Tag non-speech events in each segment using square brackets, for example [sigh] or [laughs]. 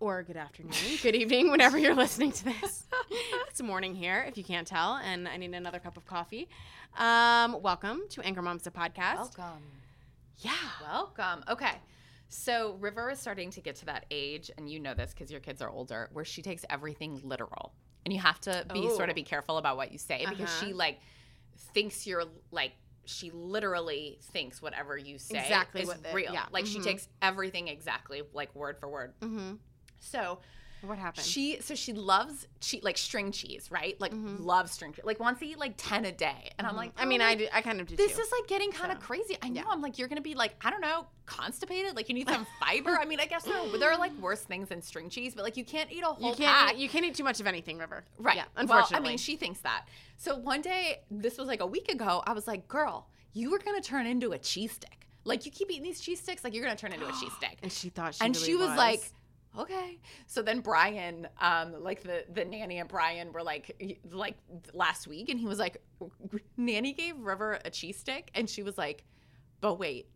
or good afternoon, good evening, whenever you're listening to this. [laughs] it's morning here, if you can't tell, and I need another cup of coffee. Um, welcome to Anchor Moms, the podcast. Welcome. Yeah. Welcome. Okay. So River is starting to get to that age, and you know this because your kids are older, where she takes everything literal, and you have to be sort Oh. of be careful about what you say because Uh-huh. she like thinks you're like she literally thinks whatever you say Exactly is what the- real. yeah. Like she Mhm. takes everything exactly like word for word. Mm-hmm. So What happened? she so she loves che- like string cheese, right? Like loves string cheese. Like wants to eat like ten a day, and I'm like, Mm-hmm. I mean, "Oh, I, do, I kind of do this too. is like getting kind of So, crazy. I know. yeah. I'm like, you're gonna be like, I don't know, constipated. Like you need some [laughs] fiber. I mean, I guess there, there are like worse things than string cheese, but like you can't eat a whole you can't pack. eat, you can't eat too much of anything, River. right. Yeah. Well, Unfortunately. I mean, she thinks that. So one day, this was like a week ago. I was like, girl, you were gonna turn into a cheese stick. Like you keep eating these cheese sticks, like you're gonna turn into a cheese [gasps] stick. and she thought she and really she was, like okay so then brian um like the the nanny and brian were like like last week and he was like nanny gave river a cheese stick and she was like but wait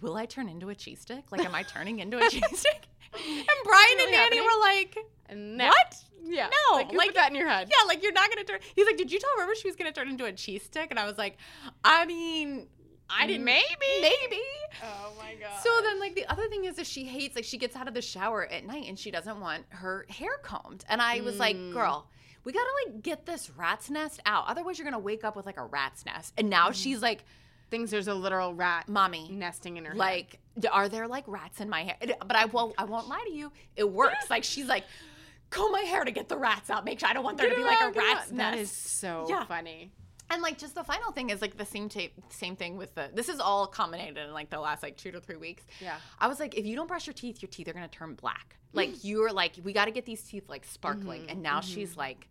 will i turn into a cheese stick like am i turning into a cheese [laughs] stick and brian and nanny happening? were like no. what Yeah. No, Like, like- put that in your head. yeah, like you're not gonna turn. He's like, did you tell River she was gonna turn into a cheese stick? And I was like, I mean, I didn't. Maybe. maybe. Oh my god. So then, like the other thing is, if she hates, like she gets out of the shower at night and she doesn't want her hair combed, and I was like, Mm. girl. We gotta like get this rat's nest out. Otherwise, you're gonna wake up with like a rat's nest. And now Mm-hmm. she's like, thinks there's a literal rat "Mommy, nesting in her like, d- are there like rats in my hair?" But I won't. I won't lie to you. It works. like she's like, comb my hair to get the rats out. Make sure I don't want there Get to be like out, a rat's nest. That is so Yeah. funny. And like just the final thing is like the same tape, same thing with the. This is all culminated in like the last like two to three weeks. Yeah. I was like, if you don't brush your teeth, your teeth are gonna turn black. Like you're like, we got to get these teeth like sparkling. Mm-hmm, And now she's like,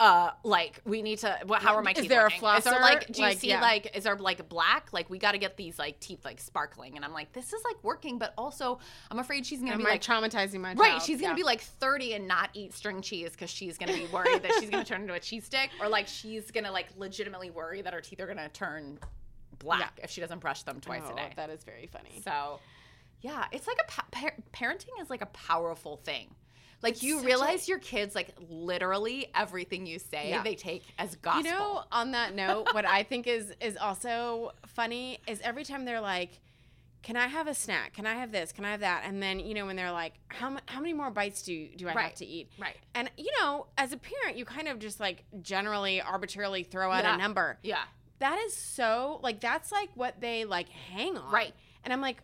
uh, like we need to. How are my teeth Is there a? Is there flosser? like, do you Like, see yeah. like, is there like black? Like we got to get these like teeth like sparkling. And I'm like, this is like working, but also I'm afraid she's gonna Am be I like. traumatizing my child? Right, she's gonna Yeah. be like 30 and not eat string cheese because she's gonna be worried that she's gonna turn into a cheese stick, or like she's gonna like legitimately worry that her teeth are gonna turn black if she doesn't brush them twice Oh, a day. That is very funny. So, yeah, it's like a pa- par- parenting is like a powerful thing. Like you such a- realize your kids like literally everything you say Yeah. they take as gospel. You know, on that note, [laughs] what I think is is also funny is every time they're like, "Can I have a snack? Can I have this? Can I have that?" And then you know when they're like, "How how many more bites do do I have to eat?" right? And you know, as a parent, you kind of just like generally arbitrarily throw out Yeah. a number. Yeah, That is so like that's like what they like hang on. Right. And I'm like,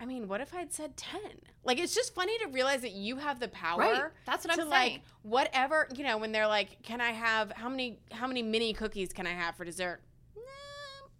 I mean, what if I'd said 10? Like it's just funny to realize that you have the power. Right. That's what I'm saying. like whatever, you know, when they're like, "Can I have how many how many mini cookies can I have for dessert?" Nah,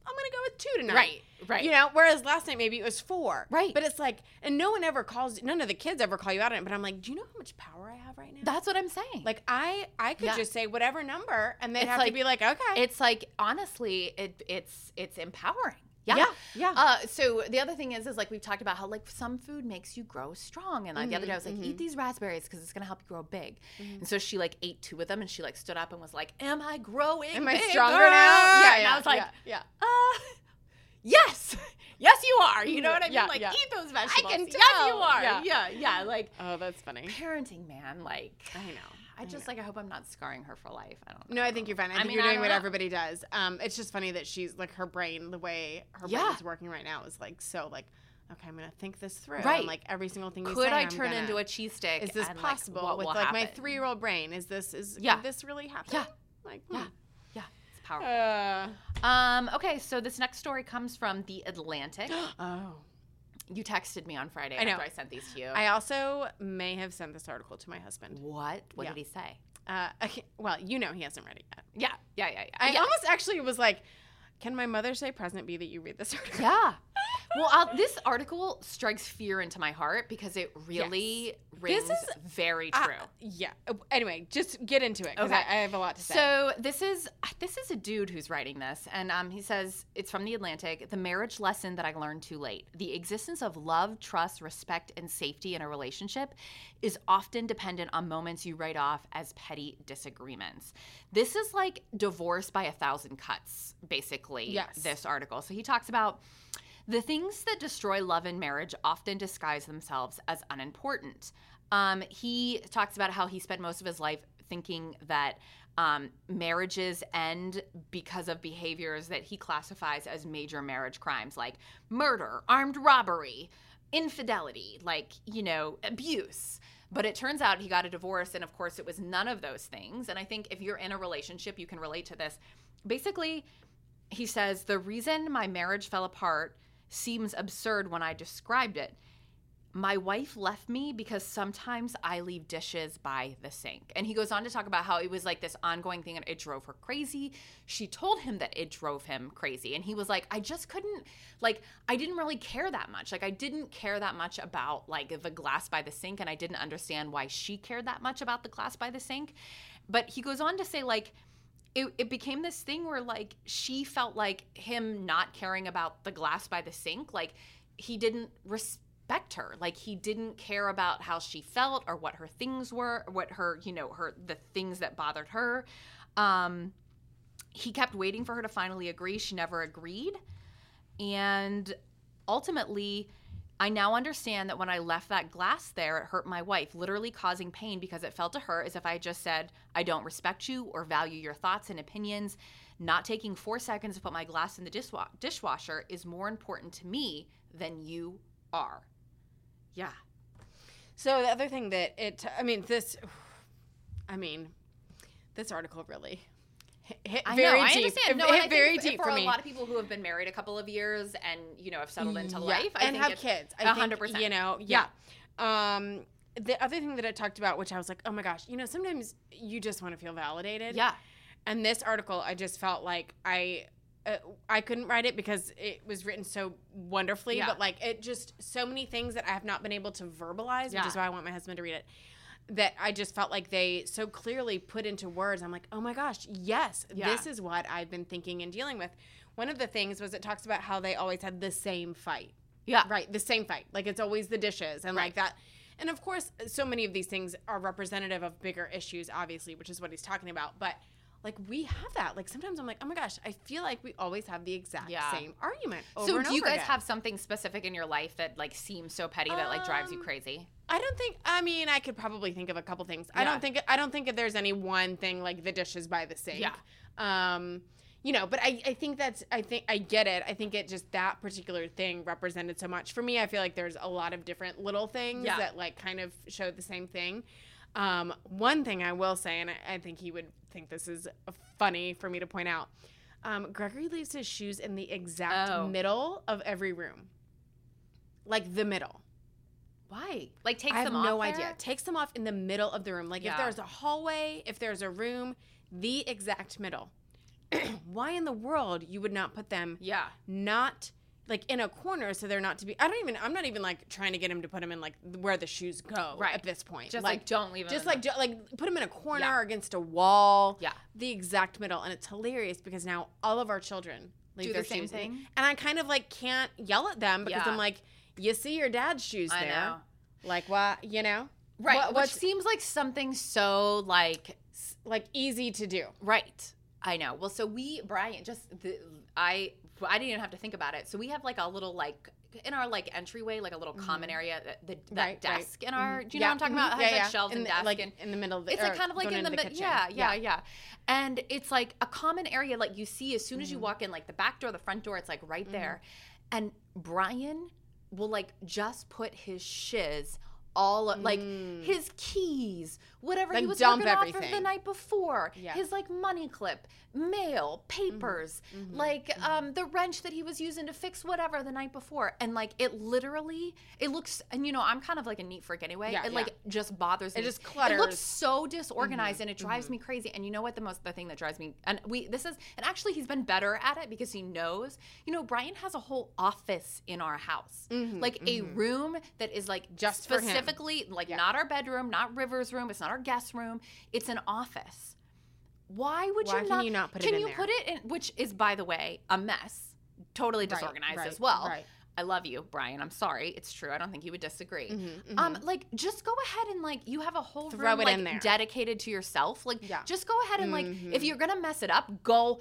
I'm going to go with 2 tonight. right, right. You know, whereas last night maybe it was 4. Right. But it's like and no one ever calls none of the kids ever call you out on it, but I'm like, "Do you know how much power I have right now?" that's what I'm saying. like I I could Yeah. just say whatever number and they'd It's have to be like, "Okay." it's like honestly, it it's it's empowering. Yeah. Yeah, yeah. Uh, so the other thing is, is like we've talked about how like some food makes you grow strong, and like the other day I was like, Mm-hmm, eat these raspberries because it's gonna help you grow big. And so she like ate two of them, and she like stood up and was like, "Am I growing? Am I bigger?" stronger now? Yeah, and yeah. I was like, yeah, yeah. uh, yes, [laughs] yes, you are. You know what I mean? Yeah, like yeah. eat those vegetables. I can Yes, you are. Yeah. yeah, yeah. Like Oh, that's funny. parenting, man. Like I know. I just like I hope I'm not scarring her for life. I don't. know. No, I think you're fine. I I think mean, you're doing what know. everybody does. Um, it's just funny that she's like her brain, the way her Yeah. brain is working right now is like so like, okay, I'm gonna think this through. Right. And, like every single thing you Could say, I I'm turn gonna- into a cheese stick? Is this and, like, possible what with like my three year old brain? Is this is Yeah. this really happening? Like Yeah. hmm. Yeah, it's powerful. Uh, Um, okay, so this next story comes from The Atlantic. [gasps] oh. You texted me on Friday I know. after I sent these to you. I also may have sent this article to my husband. what? What Yeah. did he say? Uh, okay, [laughs] well, you know he hasn't read it yet. Yeah, yeah, yeah, yeah. I yeah. almost actually was like, can my mother say present be that you read this article? Yeah. [laughs] Well, I'll, this article strikes fear into my heart because it really rings This is- very Uh, true. yeah. Uh, Anyway, just get into it because Okay. I, I have a lot to say. So this is this is a dude who's writing this, and um, he says it's from the Atlantic. The marriage lesson that I learned too late: the existence of love, trust, respect, and safety in a relationship is often dependent on moments you write off as petty disagreements. This is like divorce by a thousand cuts, basically. Yes. This article. So he talks about. The things that destroy love and marriage often disguise themselves as unimportant. Um, he talks about how he spent most of his life thinking that um, marriages end because of behaviors that he classifies as major marriage crimes, like murder, armed robbery, infidelity, like, you know, abuse. But it turns out he got a divorce, and of course, it was none of those things. And I think if you're in a relationship, you can relate to this. Basically, he says, The reason my marriage fell apart seems absurd when I described it. My wife left me because sometimes I leave dishes by the sink. And he goes on to talk about how it was like this ongoing thing and it drove her crazy. She told him that it drove him crazy. And he was like, I just couldn't, like, I didn't really care that much. Like, I didn't care that much about like the glass by the sink. And I didn't understand why she cared that much about the glass by the sink. But he goes on to say, like, it, it became this thing where like she felt like him not caring about the glass by the sink like he didn't respect her. Like he didn't care about how she felt or what her things were what her you know her the things that bothered her. Um he kept waiting for her to finally agree. She never agreed. And ultimately I now understand that when I left that glass there, it hurt my wife, literally causing pain because it felt to her as if I just said, I don't respect you or value your thoughts and opinions. Not taking four seconds to put my glass in the dishwa- dishwasher is more important to me than you are. Yeah. So the other thing that it, I mean, this, I mean, this article really hit, I very know, I deep. understand. No, hit very deep for, for a lot of people who have been married a couple of years and you know have settled into Yeah, life I and have kids. I hundred percent. You know, yeah. Um, the other thing that I talked about, which I was like, oh my gosh, you know, sometimes you just want to feel validated. Yeah. And this article, I just felt like I. Uh, I couldn't write it because it was written so wonderfully, Yeah. but like it just so many things that I have not been able to verbalize, Yeah. which is why I want my husband to read it. That I just felt like they so clearly put into words. I'm like, oh my gosh, yes, Yeah. this is what I've been thinking and dealing with. One of the things was it talks about how they always had the same fight. Yeah. Right, the same fight. Like it's always the dishes and like that. And of course, so many of these things are representative of bigger issues, obviously, which is what he's talking about. But like we have that. Like sometimes I'm like, oh my gosh, I feel like we always have the exact Yeah. same argument. Over So do you guys again. have something specific in your life that like seems so petty that like drives you Um, crazy? I don't think. I mean, I could probably think of a couple things. I don't think. I don't think there's any one thing like the dishes by the sink. Yeah. Um, you know, but I, I think that's. I think I get it. I think it just that particular thing represented so much for me. I feel like there's a lot of different little things Yeah. that like kind of showed the same thing. Um, one thing I will say, and I, I think he would think this is funny for me to point out. Um, Gregory leaves his shoes in the exact Oh. middle of every room, like the middle. Why? Like takes I have them off no there? idea. Takes them off in the middle of the room. Like Yeah. if there's a hallway, if there's a room, the exact middle. [clears throat] Why in the world you would not put them Yeah. not like in a corner so they're not to be I don't even I'm not even like trying to get him to put them in like where the shoes go Right. at this point. Just like, don't leave them. just like the- like put them in a corner Yeah. against a wall. Yeah. The exact middle and it's hilarious because now all of our children leave Do their the same shoes in- thing? and I kind of like can't yell at them because Yeah. I'm like you see your dad's shoes I there. know. Like what, you know? Right. What- which what's seems like something so like like easy to do. right. I know. Well, so we Brian just the, I I didn't even have to think about it. So we have like a little like in our like entryway, like a little common area, that, the, that Mm-hmm. Right, right. desk in our. Mhm. Do you know what I'm talking about? It has like shelves in and the, desk like and in the middle of the. it's like kind of like in the, kitchen. yeah, yeah, yeah, And it's like a common area, like you see as soon as you Mm-hmm. walk in, like the back door, the front door, it's like right there. And Brian will like just put his shiz all like mm. his keys, whatever he Then was dump working off of the night before, Yeah. his like money clip, mail, mm-hmm. papers, mm-hmm. like mm-hmm. um the wrench that he was using to fix whatever the night before, and like it literally, it looks, and you know I'm kind of like a neat freak anyway. Yeah, it like just bothers me. It just It looks so disorganized, and it drives me crazy. And you know what? The most the thing that drives me, and we this is, and actually he's been better at it because he knows. You know, Brian has a whole office in our house, like a room that is like Just for him. Specifically like not our bedroom, not River's room. It's not our guest room. It's an office. Why would Why you not? you not put it can you there? put it in? Which is, by the way, a mess. Totally disorganized right, as well. right. I love you, Brian. I'm sorry. It's true. I don't think you would disagree. Mm-hmm, Um, like just go ahead and like you have a whole Throw room like dedicated to yourself. Like Yeah. Mm-hmm. just go ahead and like if you're gonna mess it up, go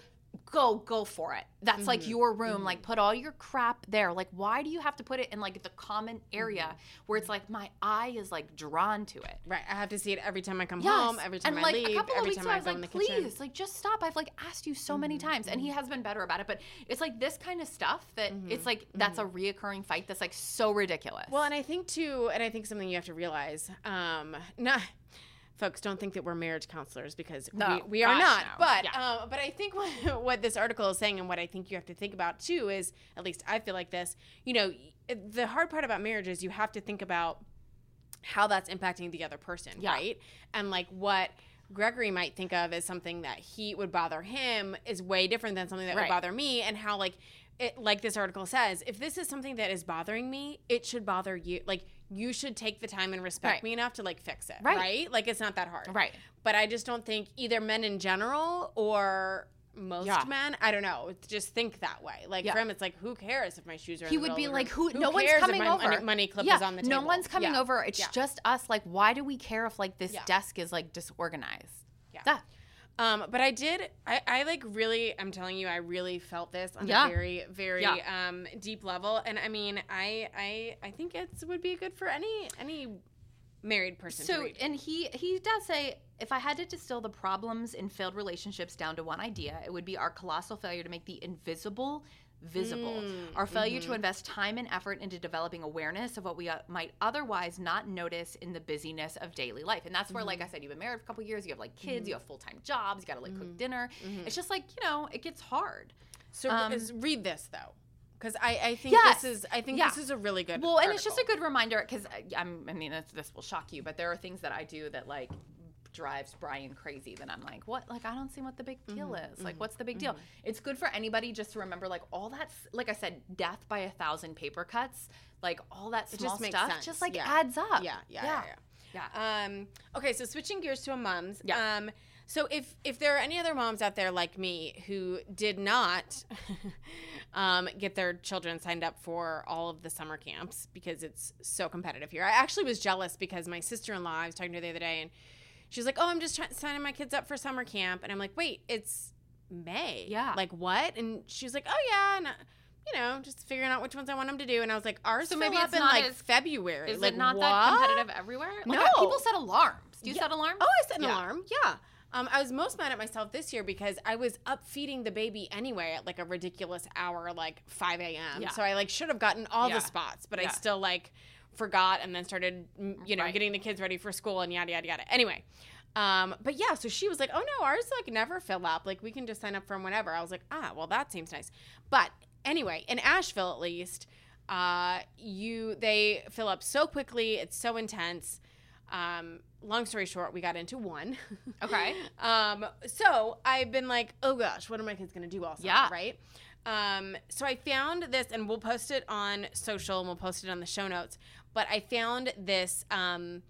go go for it. That's like Mm-hmm. your room. Like put all your crap there. Like why do you have to put it in like the common area Mm-hmm. where it's like my eye is like drawn to it? Right. I have to see it every time I come Yes. home, every time and I like leave, a couple of every weeks time ago, I was go in the like, please, kitchen. like just stop. I've like asked you so many times, and he has been better about it. But it's like this kind of stuff that it's like that's a reoccurring fight that's like so ridiculous. Well, and I think too, and I think something you have to realize, um, [laughs] not folks don't think that we're marriage counselors because No, we, we are not. no. But Yeah. uh, but I think [laughs] what, what this article is saying and what I think you have to think about too is, at least I feel like this. You know, the hard part about marriage is you have to think about how that's impacting the other person, Yeah. right? And like what. Gregory might think of as something that he would bother him is way different than something that would bother me, and how like it, like this article says, if this is something that is bothering me, it should bother you. Like you should take the time and respect Right. me enough to like fix it, Right. right? Like it's not that hard, Right. But I just don't think either men in general or most Yeah. men, I don't know, just think that way. Like Yeah. for him, it's like who cares if my shoes are? in he would be like, room? "Who? no one's coming over. Money, money clip yeah, is on the table. no one's coming Yeah. over. It's just us. Like, why do we care if like this desk is like disorganized? Yeah. Um, but I did. I, I like really. I'm telling you, I really felt this on Yeah. a very, very Yeah. um, deep level. And I mean, I, I, I think it's would be good for any any married person. So, and he he does say, if I had to distill the problems in failed relationships down to one idea, it would be our colossal failure to make the invisible visible. Mm, Our failure to mm-hmm. invest time and effort into developing awareness of what we uh, might otherwise not notice in the busyness of daily life. And that's where, like I mm-hmm. said, you've been married for a couple years, you have like kids, you mm-hmm. have full time jobs, you got to like cook dinner. It's just like you know, it gets hard. so um, read this though, because I, I think Yes. this is. I think Yeah. this is a really good. Well, and it's just a good reminder because uh, I'm. I mean, this, this will shock you, but there are things that I do that like drives Brian crazy. That I'm like, what? Like, I don't see what the big deal Mm-hmm, is. Like, what's the big deal? It's good for anybody just to remember, like, all that's like I said, death by a thousand paper cuts. Like all that small just makes stuff sense. just like Yeah. adds up. Yeah, yeah, yeah. yeah. Yeah. Um, okay, so switching gears to a mom's. Yeah. Um, so if if there are any other moms out there like me who did not [laughs] um, get their children signed up for all of the summer camps because it's so competitive here, I actually was jealous because my sister in law I was talking to her the other day and she was like, "Oh, I'm just try- signing my kids up for summer camp," and I'm like, "Wait, it's May? Yeah. Like what?" And she was like, "Oh yeah." And, uh, you know, just figuring out which ones I want them to do, and I was like, "Ours So maybe up it's in like as- February. Is like, it not what? that competitive everywhere? Like, No. people set alarms. Do you Yeah. set alarms? Oh, I set an Yeah. alarm. Yeah. Um, I was most mad at myself this year because I was up feeding the baby anyway at like a ridiculous hour, like 5 a.m. Yeah. So I like should have gotten all the spots, but I still like forgot and then started, you know, Right. getting the kids ready for school and yada, yada, yada. Anyway. Um, but yeah, so she was like, oh no, ours like never fill up. Like we can just sign up from whenever. I was like, ah, well, that seems nice. But anyway, in Asheville at least, uh, you they fill up so quickly. It's so intense. Um, long story short, we got into one. Okay. [laughs] um, so I've been like, oh gosh, what are my kids gonna do all summer, Yeah. right? Um, so I found this, and we'll post it on social, and we'll post it on the show notes. But I found this um,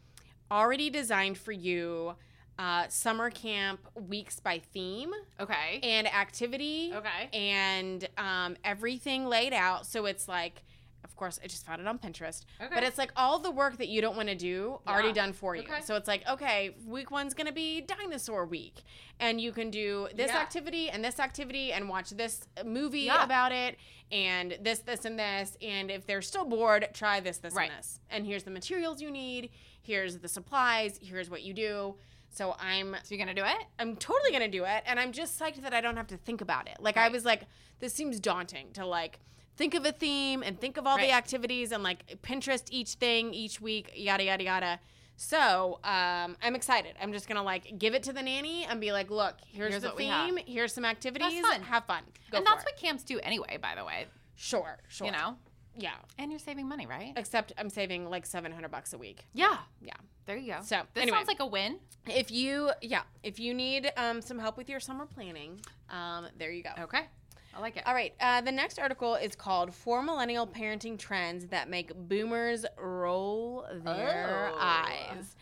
already designed for you uh, summer camp weeks by theme Okay. and activity Okay. and um, everything laid out so it's like of course i just found it on pinterest Okay. but it's like all the work that you don't want to do already done for you Okay. so it's like okay week one's gonna be dinosaur week and you can do this Yeah. activity and this activity and watch this movie Yeah. about it and this this and this and if they're still bored try this this Right. and this and here's the materials you need here's the supplies here's what you do so i'm so you're gonna do it? I'm totally gonna do it, and I'm just psyched that I don't have to think about it. Like I was like, this seems daunting to like think of a theme and think of all Right. the activities and like Pinterest each thing each week, yada yada yada. So um, I'm excited. I'm just gonna like give it to the nanny and be like, look, here's, Here's the what we have. theme. Here's some activities. fun. Have fun. Go and that's it. what camps do anyway, by the way. Sure, sure. You know? Yeah. And you're saving money, right? Except I'm saving like 700 bucks a week. Yeah. Yeah. There you go. So, this anyway. sounds like a win. If you, yeah, if you need um, some help with your summer planning, um, there you go. Okay. I like it. All right. Uh, the next article is called Four Millennial Parenting Trends That Make Boomers Roll Their Oh. Eyes.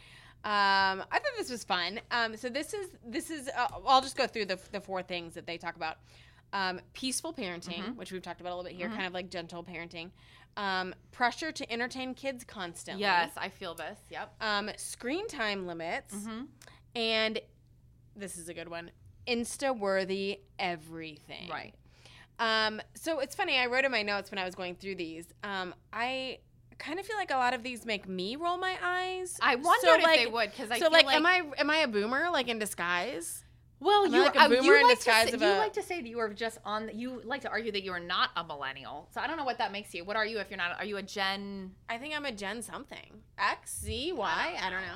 Um, I thought this was fun. Um, so this is this is uh, I'll just go through the, the four things that they talk about. Um, peaceful parenting, Mm-hmm. which we've talked about a little bit here, kind of like gentle parenting. Um, pressure to entertain kids constantly. Yes, I feel this. Yep. Um, screen time limits. Mm-hmm. And this is a good one. Insta worthy everything. Right. Um, so it's funny. I wrote in my notes when I was going through these. Um, I kind of feel like a lot of these make me roll my eyes. I wondered So, if like- they would because I so feel like, like, am I am I a boomer like in disguise? Well, you like a uh, boomer you in like disguise say, you like to say that you are just on. You like to argue that you are not a millennial. So I don't know what that makes you. What are you if you're not? Are you a Gen? I think I'm a Gen something. X Z Y. I don't know.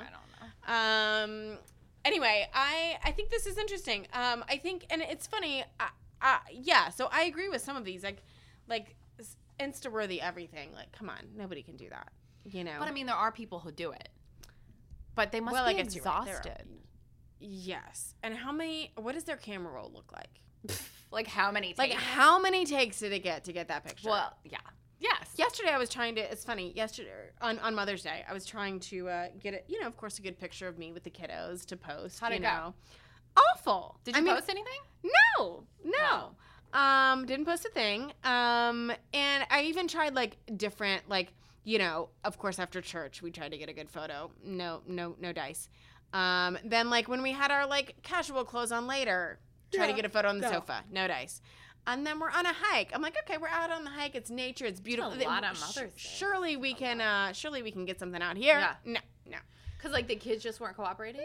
I don't know. Um. Anyway, I I think this is interesting. Um. I think, and it's funny. Uh, uh, yeah. So I agree with some of these. Like, like Insta worthy everything. Like, come on, nobody can do that. You know. But I mean, there are people who do it. But they must Well, be I right. Exhausted. yes. And how many? What does their camera roll look like? [laughs] Like how many? Like, how many takes did it get to get that picture? Well, yeah. Yes. yesterday I was trying to. It's funny. Yesterday on, on Mother's Day, I was trying to uh, get it. You know, of course, a good picture of me with the kiddos to post. How'd you it go? Awful. Did you I mean, post anything? No, no. Um, didn't post a thing. Um, and I even tried like different, like you know, of course, after church, we tried to get a good photo. No, no, no dice. Um, then like when we had our like casual clothes on later, try to get a photo on the no. sofa. No dice. And then we're on a hike. I'm like, okay, we're out on the hike. It's nature. It's beautiful. a lot on Mother's Day. Surely we can. Uh, surely we can get something out here. Yeah. No, no, Because like the kids just weren't cooperating.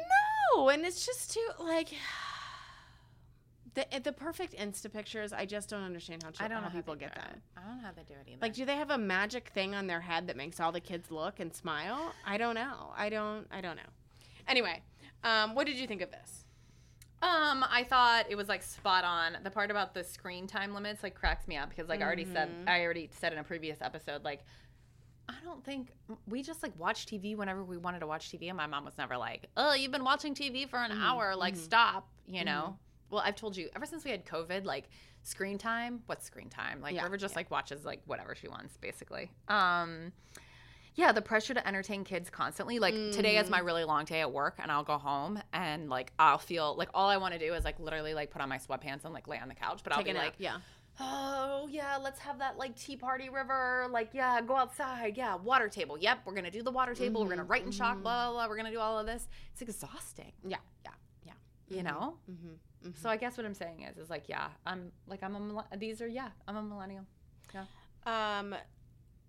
no. And it's just too like [sighs] the the perfect Insta pictures. I just don't understand how, I don't know how how people get that. I don't know how they do it either. Like, do they have a magic thing on their head that makes all the kids look and smile? I don't know. I don't. I don't know. Anyway, um, what did you think of this? Um, I thought it was like spot on. The part about the screen time limits like cracks me up because like I already said, Mm-hmm. I already said in a previous episode, like I don't think we just like watch TV whenever we wanted to watch TV, and my mom was never like, "Oh, you've been watching TV for an Mm-hmm. hour, like stop," you know. Well, I've told you ever since we had COVID, like screen time. What's screen time? Like Yeah, River just like watches like whatever she wants, basically. Um. Yeah, the pressure to entertain kids constantly. Like today is my Mm. really long day at work, and I'll go home and like I'll feel like all I want to do is like literally like put on my sweatpants and like lay on the couch. But I'll be like, yeah. Oh yeah, let's have that like tea party river. Like yeah, go outside. Yeah, water table. Yep, we're gonna do the water table. We're gonna write in chalk. Blah blah blah. We're gonna do all of this. It's exhausting, Yeah. Yeah. Yeah. you know. Mm-hmm. So I guess what I'm saying is, is like yeah, I'm like I'm a millen- these are yeah, I'm a millennial. Yeah. Um,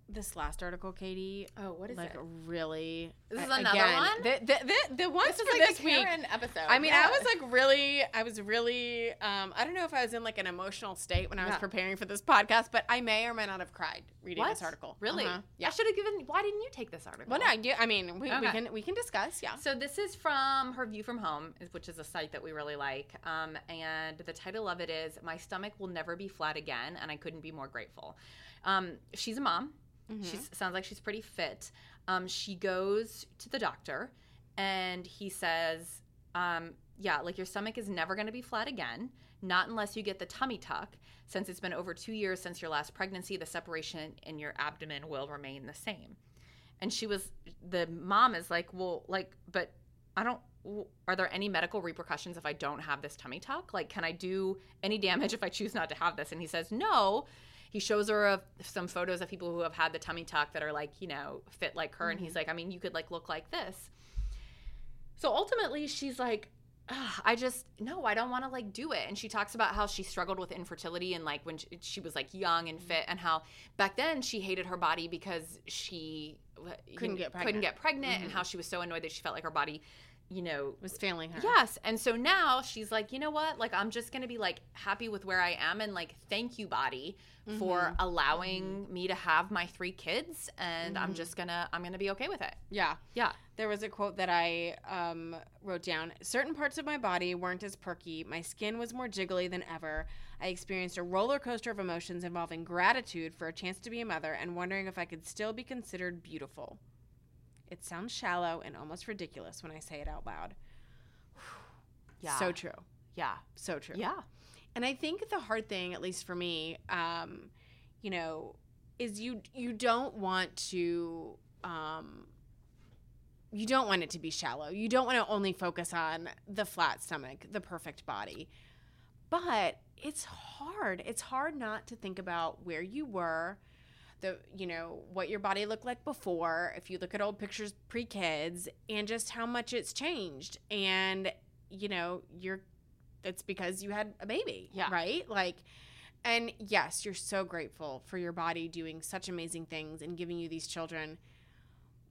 this last article, Katie. Oh, what is it? like it? really? This is another again, one? The the the, the ones This is like this a week. Episode. I mean, I was like really, I was really, um, I don't know if I was in like an emotional state when I was Yeah. preparing for this podcast, but I may or may not have cried reading what this article. Really? Uh-huh. I Yeah. should have given. Why didn't you take this article? Well, no, you, I mean, we, we can we can discuss. Yeah. So this is from her View from Home, which is a site that we really like. Um, and the title of it is "My Stomach Will Never Be Flat Again," and I couldn't be more grateful. Um, she's a mom. She sounds like she's pretty fit. Um, she goes to the doctor, and he says, um, "Yeah, like your stomach is never going to be flat again." Not unless you get the tummy tuck. Since it's been over two years since your last pregnancy, the separation in your abdomen will remain the same. And she was, the mom is like, well, like, but I don't, are there any medical repercussions if I don't have this tummy tuck? Like, can I do any damage [laughs] if I choose not to have this? And he says, no. He shows her a, some photos of people who have had the tummy tuck that are like, you know, fit like her. And he's like, I mean, you could like look like this. So ultimately, she's like, I just no, I don't want to like do it. And she talks about how she struggled with infertility and like when she, she was like young and fit, and how back then she hated her body because she uh, Couldn't get couldn't pregnant. get pregnant, and how she was so annoyed that she felt like her body you know, was failing her. Yes. And so now she's like, you know what? Like, I'm just going to be like happy with where I am. And like, thank you, body, for Mm-hmm. allowing me to have my three kids. And I'm just going to, I'm to be okay with it. Yeah. Yeah. There was a quote that I um, wrote down. Certain parts of my body weren't as perky. My skin was more jiggly than ever. I experienced a roller coaster of emotions involving gratitude for a chance to be a mother and wondering if I could still be considered beautiful. It sounds shallow and almost ridiculous when I say it out loud. [sighs] Yeah. So true. Yeah. So true. Yeah. And I think the hard thing, at least for me, um, you know, is you you don't want to um, you don't want it to be shallow. You don't want to only focus on the flat stomach, the perfect body. But it's hard. It's hard not to think about where you were, the you know, what your body looked like before, if you look at old pictures pre-kids and just how much it's changed. And you know, you're it's because you had a baby, Yeah. right? Like and yes, you're so grateful for your body doing such amazing things and giving you these children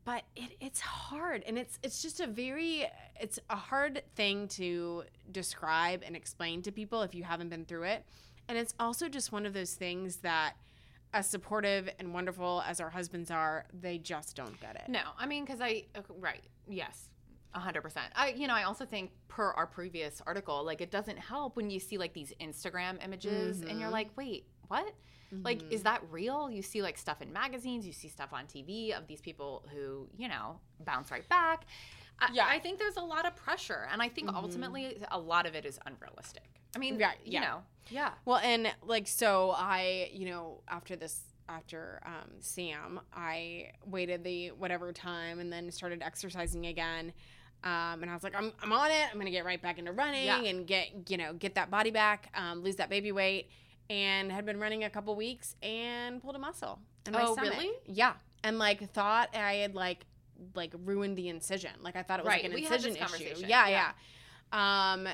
but it, it's hard and it's it's just a very it's a hard thing to describe and explain to people if you haven't been through it and it's also just one of those things that as supportive and wonderful as our husbands are they just don't get it No, I mean, because I, okay, right. Yes. a hundred percent. I, you know, I also think per our previous article, like it doesn't help when you see like these Instagram images and you're Mhm. like, wait, what? Like, Mhm. is that real? You see like stuff in magazines, you see stuff on TV of these people who, you know, bounce right back. I, Yeah. I think there's a lot of pressure, and I think Mhm. ultimately a lot of it is unrealistic. I mean, Yeah, you yeah. know, yeah, Well, and like so, I you know after this after um, Sam, I waited the whatever time and then started exercising again. Um, and I was like, I'm, I'm on it. I'm gonna get right back into running Yeah. and get you know get that body back, um, lose that baby weight, and had been running a couple weeks and pulled a muscle. In my Oh, stomach. really? Yeah, and like thought I had like like ruined the incision. Like I thought it was Right, like an we incision issue. conversation. Yeah, Yeah. yeah. Um,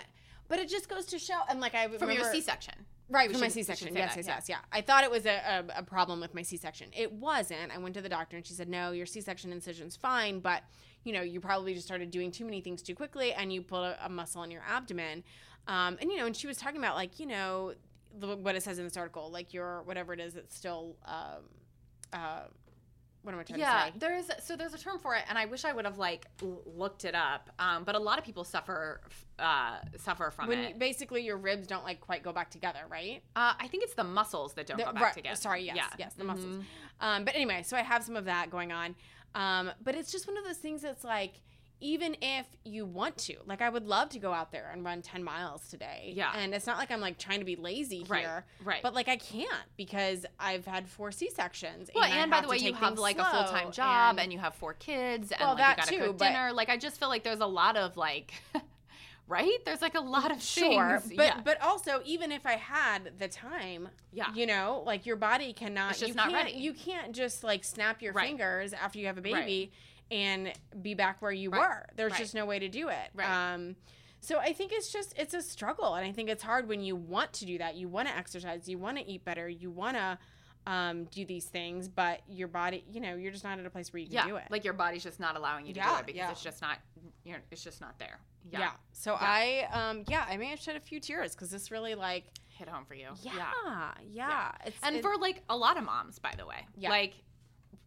but it just goes to show, and like I from your C-section. Right, We for my C-section. Yes, that, yes, yeah. yes, yeah. I thought it was a, a, a problem with my C-section. It wasn't. I went to the doctor and she said, no, your C-section incision's fine, but you know, you probably just started doing too many things too quickly and you pulled a, a muscle in your abdomen. Um, and you know, and she was talking about like, you know, the, what it says in this article, like your whatever it is, it's still, um, uh, what am I trying yeah to say? Yeah, there's so there's a term for it and i wish i would have like looked it up um, but a lot of people suffer uh, suffer from When it you- basically your ribs don't like quite go back together, right? uh, i think it's the muscles that don't The- go back right, together Sorry, yes, yeah. yes, the muscles. Mhm. Um, but anyway, so I have some of that going on. Um, but it's just one of those things that's like, even if you want to, like, I would love to go out there and run 10 miles today. Yeah. And it's not like I'm like trying to be lazy Right, here. right. But like, I can't because I've had four C sections. well, I and by the way, you have like a full time job and, you have four kids and Well, like that you gotta too, cook but- dinner. Like I just feel like there's a lot of like, [laughs] right? There's like a lot of Sure, things. but yeah. but also even if I had the time, Yeah. you know, like your body cannot. It's just you not can't, ready. You can't just like snap your Right. fingers after you have a Right. And be back where you Right. were. There's Right. just no way to do it. Right. Um, so I think it's just it's a struggle, and I think it's hard when you want to do that. You want to exercise, you want to eat better, you want to um, do these things, but your body, you know, you're just not at a place where you can yeah, do it. like your body's just not allowing you to do it because yeah. it's just not, you know, it's just not there. yeah. Yeah, So I, um, yeah, I may have shed a few tears because this really like, hit home for you. yeah, yeah, It's, and it- for like a lot of moms by the way Yeah. like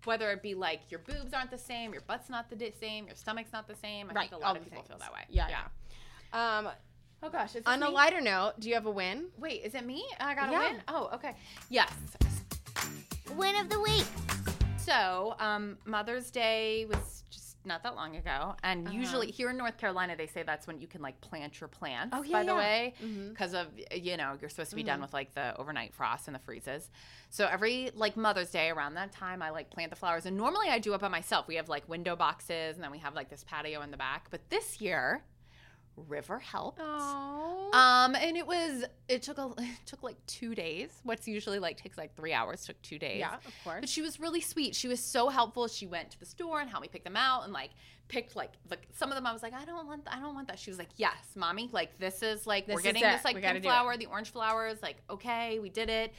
whether it be like your boobs aren't the same your butt's not the same your stomach's not the same i right, think a lot the of people feel that way. Yeah, yeah. Um, oh gosh is on a lighter note, do you have a win? wait is it me? I got a win? Oh okay. Yes. Win of the week. so um mother's day was just not that long ago and Uh-huh. usually here in north carolina they say that's when you can like plant your plants Oh, yeah, by the yeah. way because of you know you're supposed to be Mm-hmm. done with like the overnight frost and the freezes so every like mother's day around that time i like plant the flowers and normally i do it by myself we have like window boxes and then we have like this patio in the back but this year river helped Oh. um and it was it took a [laughs] it took like two days what's usually like takes like three hours took two days yeah, of course. but she was really sweet. She was so helpful. She went to the store and helped me pick them out and like picked like the, some of them. I was like, I don't want, I don't want that. She was like, Yes, mommy. Like this is like This we're getting this like pink do it. flower, the orange flowers. Like okay, we did it.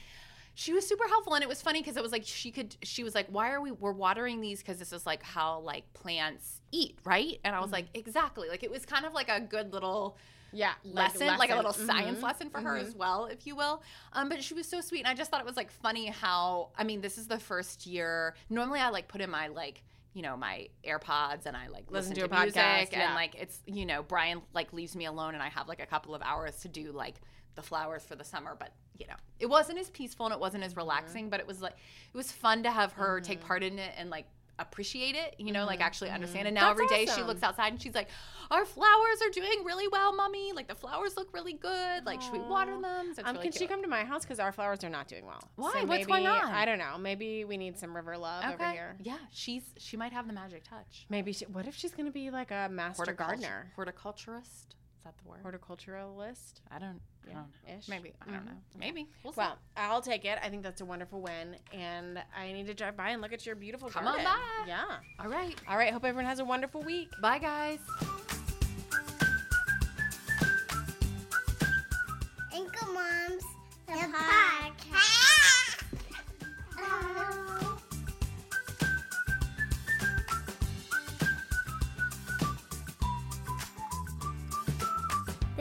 She was super helpful and it was funny because it was like she could she was like why are we we're watering these because this is like how like plants eat right and i was like exactly like it was kind of like a good little Yeah. lesson, like, a little Mhm. science lesson for her as well, if you will. Um, but she was so sweet, and I just thought it was like funny how I mean, this is the first year. Normally, I like put in my like you know my AirPods and I like Listen listen, to to, a music podcast, and yeah. like it's you know Brian like leaves me alone and I have like a couple of hours to do like the flowers for the summer, but you know it wasn't as peaceful and it wasn't Mm-hmm. as relaxing, but it was like it was fun to have her take part in it and like appreciate it you know like actually understand and now Mm-hmm. That's every day she looks outside and she's like our flowers are doing really well mommy like the flowers look really good like should we water them so Um, really can she come to my house because our flowers are not doing well? Why? So What's maybe, going on? I don't know. Maybe we need some river love over here. yeah she's she might have the magic touch Maybe she, what if she's gonna be like a master Horticultur- gardener, horticulturist is that the word horticulturalist? I don't, I Yeah, don't know. ish. Maybe. I don't mm-hmm. know. Maybe. We'll see. Well, I'll take it. I think that's a wonderful win, and I need to drive by and look at your beautiful Come on by. Yeah. all right. All right. Hope everyone has a wonderful week. Bye, guys. Anchor Moms, the, podcast.